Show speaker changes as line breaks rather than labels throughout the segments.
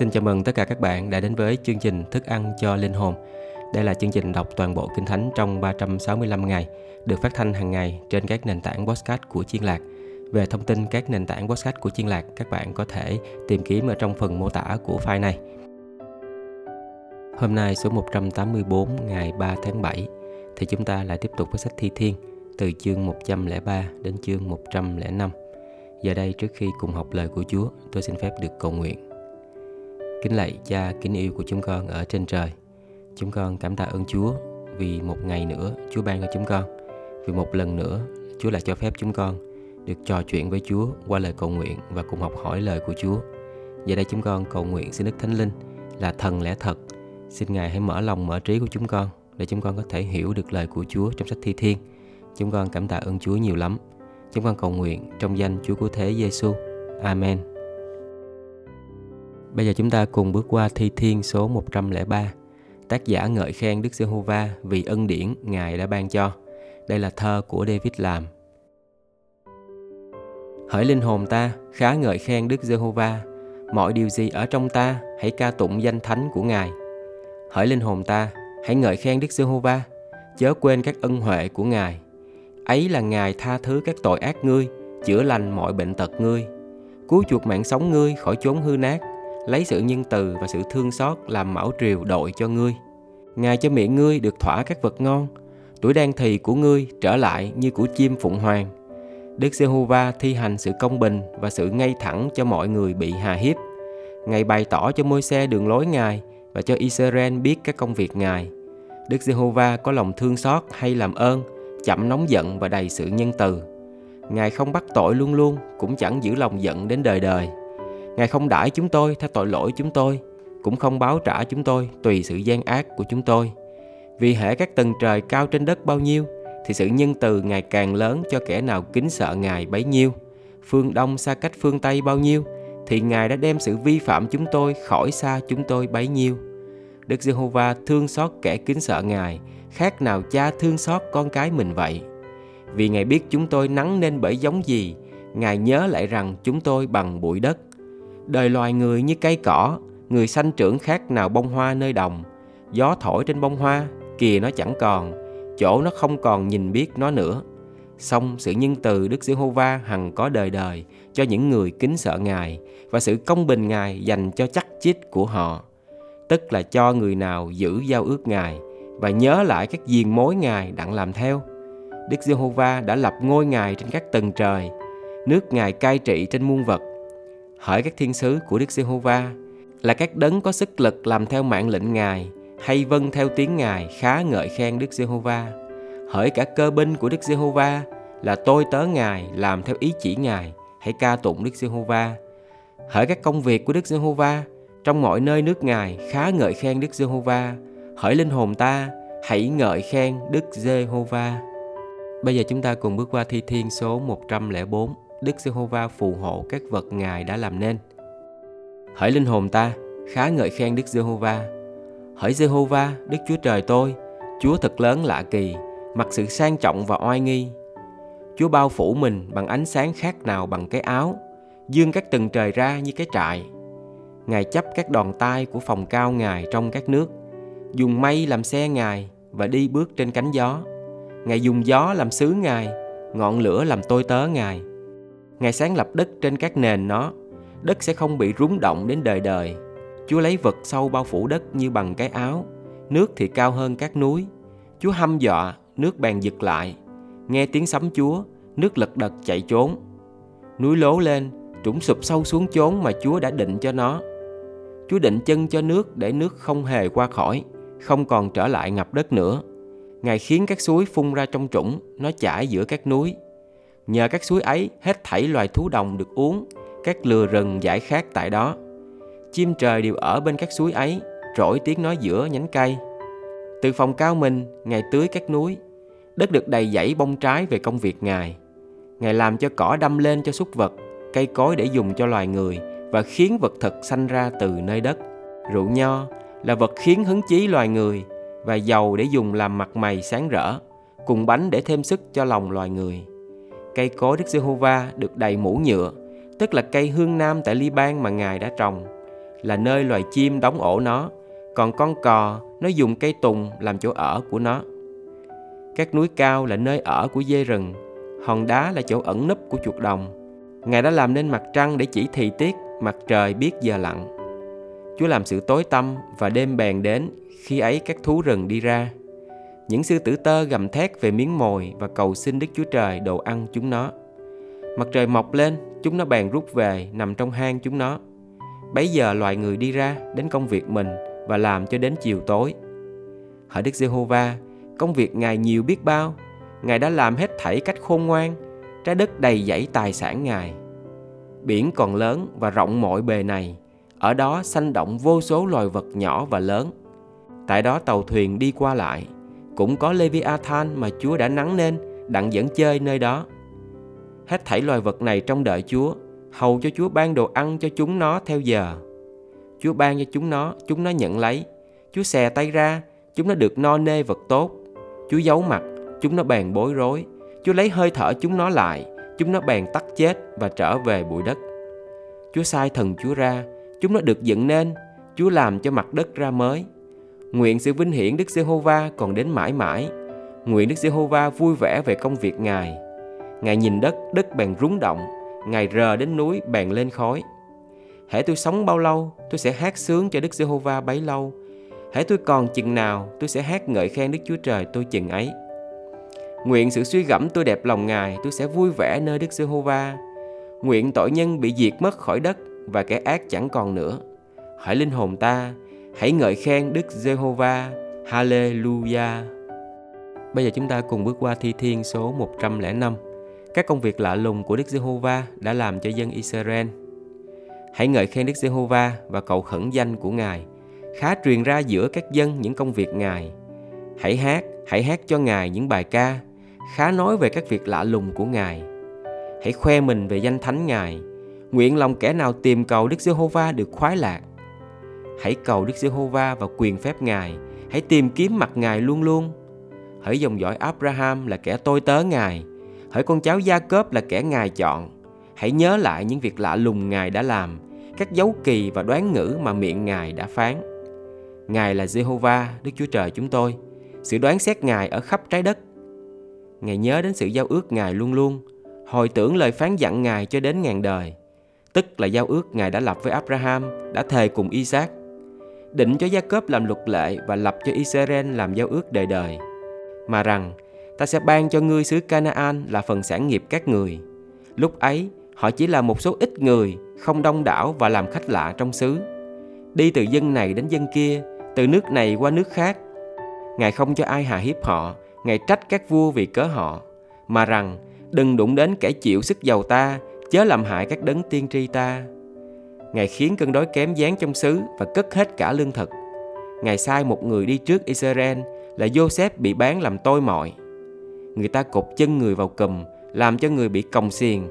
Xin chào mừng tất cả các bạn đã đến với chương trình Thức ăn cho linh hồn. Đây là chương trình đọc toàn bộ Kinh Thánh trong 365 ngày, được phát thanh hàng ngày trên các nền tảng podcast của Chiên Lạc. Về thông tin các nền tảng podcast của Chiên Lạc, các bạn có thể tìm kiếm ở trong phần mô tả của file này. Hôm nay số 184 ngày 3 tháng 7 thì chúng ta lại tiếp tục với sách Thi Thiên từ chương 103 đến chương 105. Giờ đây trước khi cùng học lời của Chúa, tôi xin phép được cầu nguyện. Kính lạy cha, kính yêu của chúng con ở trên trời. Chúng con cảm tạ ơn Chúa vì một ngày nữa Chúa ban cho chúng con. Vì một lần nữa, Chúa lại cho phép chúng con được trò chuyện với Chúa qua lời cầu nguyện và cùng học hỏi lời của Chúa. Giờ đây chúng con cầu nguyện xin Đức Thánh Linh là thần lẽ thật. Xin Ngài hãy mở lòng mở trí của chúng con để chúng con có thể hiểu được lời của Chúa trong sách Thi Thiên. Chúng con cảm tạ ơn Chúa nhiều lắm. Chúng con cầu nguyện trong danh Chúa của Thế Giêsu. Amen. Bây giờ chúng ta cùng bước qua thi thiên số 103. Tác giả ngợi khen Đức Giê-hô-va vì ân điển Ngài đã ban cho. Đây là thơ của David làm. Hỡi linh hồn ta, khá ngợi khen Đức Giê-hô-va, mọi điều gì ở trong ta, hãy ca tụng danh thánh của Ngài. Hỡi linh hồn ta, hãy ngợi khen Đức Giê-hô-va, chớ quên các ân huệ của Ngài. Ấy là Ngài tha thứ các tội ác ngươi, chữa lành mọi bệnh tật ngươi, cứu chuộc mạng sống ngươi khỏi chốn hư nát, lấy sự nhân từ và sự thương xót làm mão triều đội cho ngươi. Ngài cho miệng ngươi được thỏa các vật ngon, tuổi đen thì của ngươi trở lại như của chim phụng hoàng. Đức Giê-hô-va thi hành sự công bình và sự ngay thẳng cho mọi người bị hà hiếp. Ngài bày tỏ cho môi xe đường lối Ngài và cho Israel biết các công việc Ngài. Đức Giê-hô-va có lòng thương xót hay làm ơn, chậm nóng giận và đầy sự nhân từ. Ngài không bắt tội luôn luôn, cũng chẳng giữ lòng giận đến đời đời. Ngài không đãi chúng tôi theo tội lỗi chúng tôi, cũng không báo trả chúng tôi tùy sự gian ác của chúng tôi. Vì hệ các tầng trời cao trên đất bao nhiêu, thì sự nhân từ ngày càng lớn cho kẻ nào kính sợ Ngài bấy nhiêu. Phương Đông xa cách phương Tây bao nhiêu, thì Ngài đã đem sự vi phạm chúng tôi khỏi xa chúng tôi bấy nhiêu. Đức Giê-hô-va thương xót kẻ kính sợ Ngài, khác nào cha thương xót con cái mình vậy. Vì Ngài biết chúng tôi nắng nên bởi giống gì, Ngài nhớ lại rằng chúng tôi bằng bụi đất. Đời loài người như cây cỏ, người sanh trưởng khác nào bông hoa nơi đồng. Gió thổi trên bông hoa, kìa nó chẳng còn, chỗ nó không còn nhìn biết nó nữa. Song sự nhân từ Đức Giê-hô-va hằng có đời đời cho những người kính sợ Ngài và sự công bình Ngài dành cho chắc chít của họ. Tức là cho người nào giữ giao ước Ngài và nhớ lại các diền mối Ngài đặng làm theo. Đức Giê-hô-va đã lập ngôi Ngài trên các tầng trời, nước Ngài cai trị trên muôn vật Hỡi các thiên sứ của Đức Giê-hô-va là các đấng có sức lực làm theo mạng lệnh Ngài hay vâng theo tiếng Ngài khá ngợi khen Đức Giê-hô-va. Hỡi cả cơ binh của Đức Giê-hô-va là tôi tớ Ngài làm theo ý chỉ Ngài, hãy ca tụng Đức Giê-hô-va. Hỡi các công việc của Đức Giê-hô-va trong mọi nơi nước Ngài khá ngợi khen Đức Giê-hô-va. Hỡi linh hồn ta, hãy ngợi khen Đức Giê-hô-va. Bây giờ chúng ta cùng bước qua thi thiên số 104. Đức Giê-hô-va phù hộ các vật Ngài đã làm nên. Hỡi linh hồn ta, khá ngợi khen Đức Giê-hô-va. Hỡi Giê-hô-va, Đức Chúa Trời tôi, Chúa thật lớn lạ kỳ, mặc sự sang trọng và oai nghi. Chúa bao phủ mình bằng ánh sáng khác nào bằng cái áo, dương các tầng trời ra như cái trại. Ngài chấp các đòn tay của phòng cao Ngài trong các nước, dùng mây làm xe Ngài và đi bước trên cánh gió. Ngài dùng gió làm sứ Ngài, ngọn lửa làm tôi tớ Ngài. Ngài sáng lập đất trên các nền nó, đất sẽ không bị rúng động đến đời đời. Chúa lấy vật sâu bao phủ đất như bằng cái áo, nước thì cao hơn các núi. Chúa hăm dọa, nước bèn giật lại. Nghe tiếng sấm Chúa, nước lật đật chạy trốn. Núi lố lên, trũng sụp sâu xuống chốn mà Chúa đã định cho nó. Chúa định chân cho nước để nước không hề qua khỏi, không còn trở lại ngập đất nữa. Ngài khiến các suối phun ra trong trũng, nó chảy giữa các núi. Nhờ các suối ấy, hết thảy loài thú đồng được uống, các lừa rừng giải khát tại đó. Chim trời đều ở bên các suối ấy, rỗi tiếng nói giữa nhánh cây. Từ phòng cao mình, Ngài tưới các núi. Đất được đầy dẫy bông trái về công việc Ngài. Ngài làm cho cỏ đâm lên cho súc vật, cây cối để dùng cho loài người và khiến vật thực sanh ra từ nơi đất. Rượu nho là vật khiến hứng chí loài người và dầu để dùng làm mặt mày sáng rỡ, cùng bánh để thêm sức cho lòng loài người. Cây cối Đức Giê-hô-va được đầy mũ nhựa, tức là cây hương nam tại Liban mà Ngài đã trồng, là nơi loài chim đóng ổ nó, còn con cò nó dùng cây tùng làm chỗ ở của nó. Các núi cao là nơi ở của dê rừng, hòn đá là chỗ ẩn nấp của chuột đồng. Ngài đã làm nên mặt trăng để chỉ thị tiết mặt trời biết giờ lặn. Chúa làm sự tối tăm và đêm bèn đến khi ấy các thú rừng đi ra. Những sư tử tơ gầm thét về miếng mồi và cầu xin Đức Chúa Trời đồ ăn chúng nó. Mặt trời mọc lên, chúng nó bèn rút về nằm trong hang chúng nó. Bấy giờ loài người đi ra đến công việc mình và làm cho đến chiều tối. Hỡi Đức Giê-hô-va, công việc Ngài nhiều biết bao, Ngài đã làm hết thảy cách khôn ngoan, trái đất đầy dẫy tài sản Ngài. Biển còn lớn và rộng mọi bề này, ở đó sanh động vô số loài vật nhỏ và lớn. Tại đó tàu thuyền đi qua lại, cũng có Leviathan mà Chúa đã nắng nên đặng dẫn chơi nơi đó. Hết thảy loài vật này trong đợi Chúa, hầu cho Chúa ban đồ ăn cho chúng nó theo giờ. Chúa ban cho chúng nó, chúng nó nhận lấy. Chúa xè tay ra, chúng nó được no nê vật tốt. Chúa giấu mặt, chúng nó bèn bối rối. Chúa lấy hơi thở chúng nó lại, chúng nó bèn tắt chết và trở về bụi đất. Chúa sai thần Chúa ra, chúng nó được dựng nên, Chúa làm cho mặt đất ra mới. Nguyện sự vinh hiển Đức Giê-hô-va còn đến mãi mãi. Nguyện Đức Giê-hô-va vui vẻ về công việc Ngài. Ngài nhìn đất, đất bèn rúng động. Ngài rờ đến núi, bèn lên khói. Hễ tôi sống bao lâu, tôi sẽ hát sướng cho Đức Giê-hô-va bấy lâu. Hễ tôi còn chừng nào, tôi sẽ hát ngợi khen Đức Chúa Trời tôi chừng ấy. Nguyện sự suy gẫm tôi đẹp lòng Ngài, tôi sẽ vui vẻ nơi Đức Giê-hô-va. Nguyện tội nhân bị diệt mất khỏi đất và kẻ ác chẳng còn nữa. Hỡi linh hồn ta, hãy ngợi khen Đức Giê-hô-va. Hallelujah. Bây giờ chúng ta cùng bước qua thi thiên số 105. Các công việc lạ lùng của Đức Giê-hô-va đã làm cho dân Israel. Hãy ngợi khen Đức Giê-hô-va và cầu khẩn danh của Ngài. Khá truyền ra giữa các dân những công việc Ngài. Hãy hát, hãy hát cho Ngài những bài ca. Khá nói về các việc lạ lùng của Ngài. Hãy khoe mình về danh thánh Ngài. Nguyện lòng kẻ nào tìm cầu Đức Giê-hô-va được khoái lạc. Hãy cầu Đức Giê-hô-va và quyền phép Ngài. Hãy tìm kiếm mặt Ngài luôn luôn. Hỡi dòng dõi Abraham là kẻ tôi tớ Ngài. Hỡi con cháu Gia Cớp là kẻ Ngài chọn. Hãy nhớ lại những việc lạ lùng Ngài đã làm, các dấu kỳ và đoán ngữ mà miệng Ngài đã phán. Ngài là Jehovah, Đức Chúa Trời chúng tôi. Sự đoán xét Ngài ở khắp trái đất. Ngài nhớ đến sự giao ước Ngài luôn luôn, hồi tưởng lời phán dặn Ngài cho đến ngàn đời. Tức là giao ước Ngài đã lập với Abraham, đã thề cùng Isaac. Định cho Gia Cốp làm luật lệ và lập cho Israel làm giao ước đời đời. Mà rằng, ta sẽ ban cho ngươi xứ Canaan là phần sản nghiệp các người. Lúc ấy, họ chỉ là một số ít người, không đông đảo và làm khách lạ trong xứ. Đi từ dân này đến dân kia, từ nước này qua nước khác. Ngài không cho ai hà hiếp họ, Ngài trách các vua vì cớ họ, mà rằng đừng đụng đến kẻ chịu sức giàu ta, chớ làm hại các đấng tiên tri ta. Ngài khiến cơn đói kém dán trong xứ và cất hết cả lương thực. Ngài sai một người đi trước Israel là Joseph bị bán làm tôi mọi. Người ta cột chân người vào cùm, làm cho người bị còng xiềng.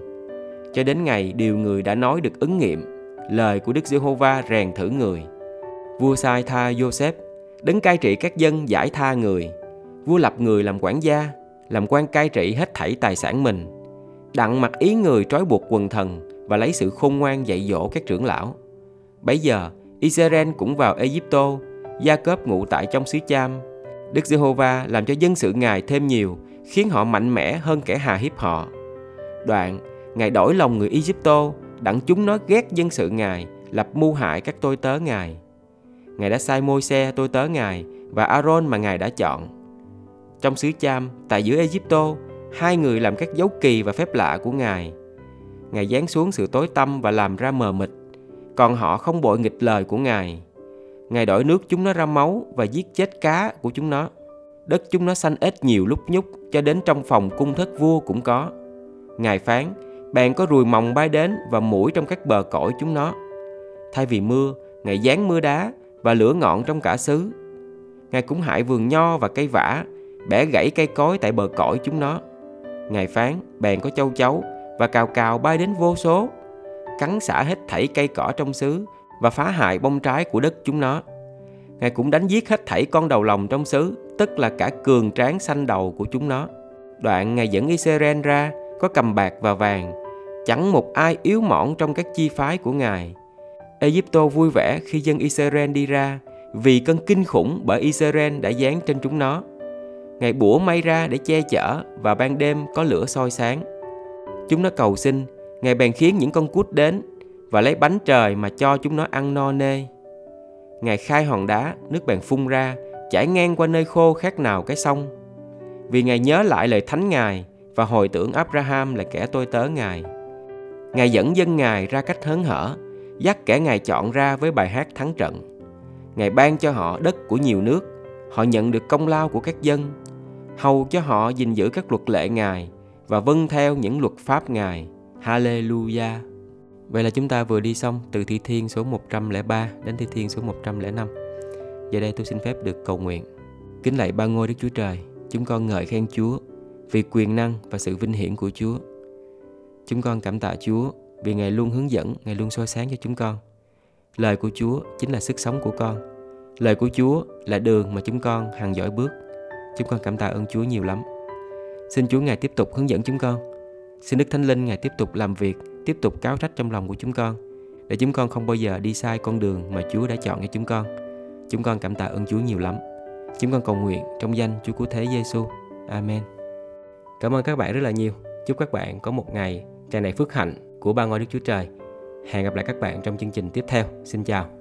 Cho đến ngày điều người đã nói được ứng nghiệm, lời của Đức Giê-hô-va rèn thử người. Vua sai tha Joseph, đứng cai trị các dân giải tha người. Vua lập người làm quản gia, làm quan cai trị hết thảy tài sản mình. Đặng mặc ý người trói buộc quần thần và lấy sự khôn ngoan dạy dỗ các trưởng lão. Bấy giờ, Israel cũng vào Egypto, Gia Cớp ngụ tại trong xứ Cham. Đức Giê-hô-va làm cho dân sự Ngài thêm nhiều, khiến họ mạnh mẽ hơn kẻ hà hiếp họ. Đoạn, Ngài đổi lòng người Egypto, đặng chúng nó ghét dân sự Ngài, lập mưu hại các tôi tớ Ngài. Ngài đã sai môi xe tôi tớ Ngài và Aaron mà Ngài đã chọn. Trong xứ Cham, tại giữa Egypto, hai người làm các dấu kỳ và phép lạ của Ngài. Ngài giáng xuống sự tối tăm và làm ra mờ mịt, còn họ không bội nghịch lời của Ngài. Ngài đổi nước chúng nó ra máu và giết chết cá của chúng nó. Đất chúng nó xanh ếch nhiều lúc nhúc cho đến trong phòng cung thất vua cũng có. Ngài phán, bèn có ruồi mòng bay đến và mũi trong các bờ cõi chúng nó. Thay vì mưa, Ngài giáng mưa đá và lửa ngọn trong cả xứ. Ngài cũng hại vườn nho và cây vả, bẻ gãy cây cối tại bờ cõi chúng nó. Ngài phán, bèn có châu chấu và cào cào bay đến vô số, cắn xả hết thảy cây cỏ trong xứ và phá hại bông trái của đất chúng nó. Ngài cũng đánh giết hết thảy con đầu lòng trong xứ, tức là cả cường tráng xanh đầu của chúng nó. Đoạn Ngài dẫn Israel ra, có cầm bạc và vàng, chẳng một ai yếu mỏng trong các chi phái của Ngài. Egypto vui vẻ khi dân Israel đi ra vì cơn kinh khủng bởi Israel đã giáng trên chúng nó. Ngài bủa mây ra để che chở và ban đêm có lửa soi sáng. Chúng nó cầu xin, Ngài bèn khiến những con cút đến và lấy bánh trời mà cho chúng nó ăn no nê. Ngài khai hòn đá, nước bèn phun ra, chảy ngang qua nơi khô khác nào cái sông. Vì Ngài nhớ lại lời thánh Ngài và hồi tưởng Abraham là kẻ tôi tớ Ngài. Ngài dẫn dân Ngài ra cách hớn hở, dắt kẻ Ngài chọn ra với bài hát thắng trận. Ngài ban cho họ đất của nhiều nước, họ nhận được công lao của các dân, hầu cho họ gìn giữ các luật lệ Ngài và vâng theo những luật pháp Ngài. Hallelujah. Vậy là chúng ta vừa đi xong từ Thi Thiên số 103 đến Thi Thiên số 105. Giờ đây tôi xin phép được cầu nguyện. Kính lạy ba ngôi Đức Chúa Trời, chúng con ngợi khen Chúa vì quyền năng và sự vinh hiển của Chúa. Chúng con cảm tạ Chúa vì Ngài luôn hướng dẫn, Ngài luôn soi sáng cho chúng con. Lời của Chúa chính là sức sống của con. Lời của Chúa là đường mà chúng con hằng dõi bước. Chúng con cảm tạ ơn Chúa nhiều lắm. Xin Chúa Ngài tiếp tục hướng dẫn chúng con. Xin Đức Thánh Linh Ngài tiếp tục làm việc, tiếp tục cáo trách trong lòng của chúng con để chúng con không bao giờ đi sai con đường mà Chúa đã chọn cho chúng con. Chúng con cảm tạ ơn Chúa nhiều lắm. Chúng con cầu nguyện trong danh Chúa Cứu Thế Giêsu. Amen. Cảm ơn các bạn rất là nhiều. Chúc các bạn có một ngày tràn đầy phước hạnh của ba ngôi Đức Chúa Trời. Hẹn gặp lại các bạn trong chương trình tiếp theo. Xin chào.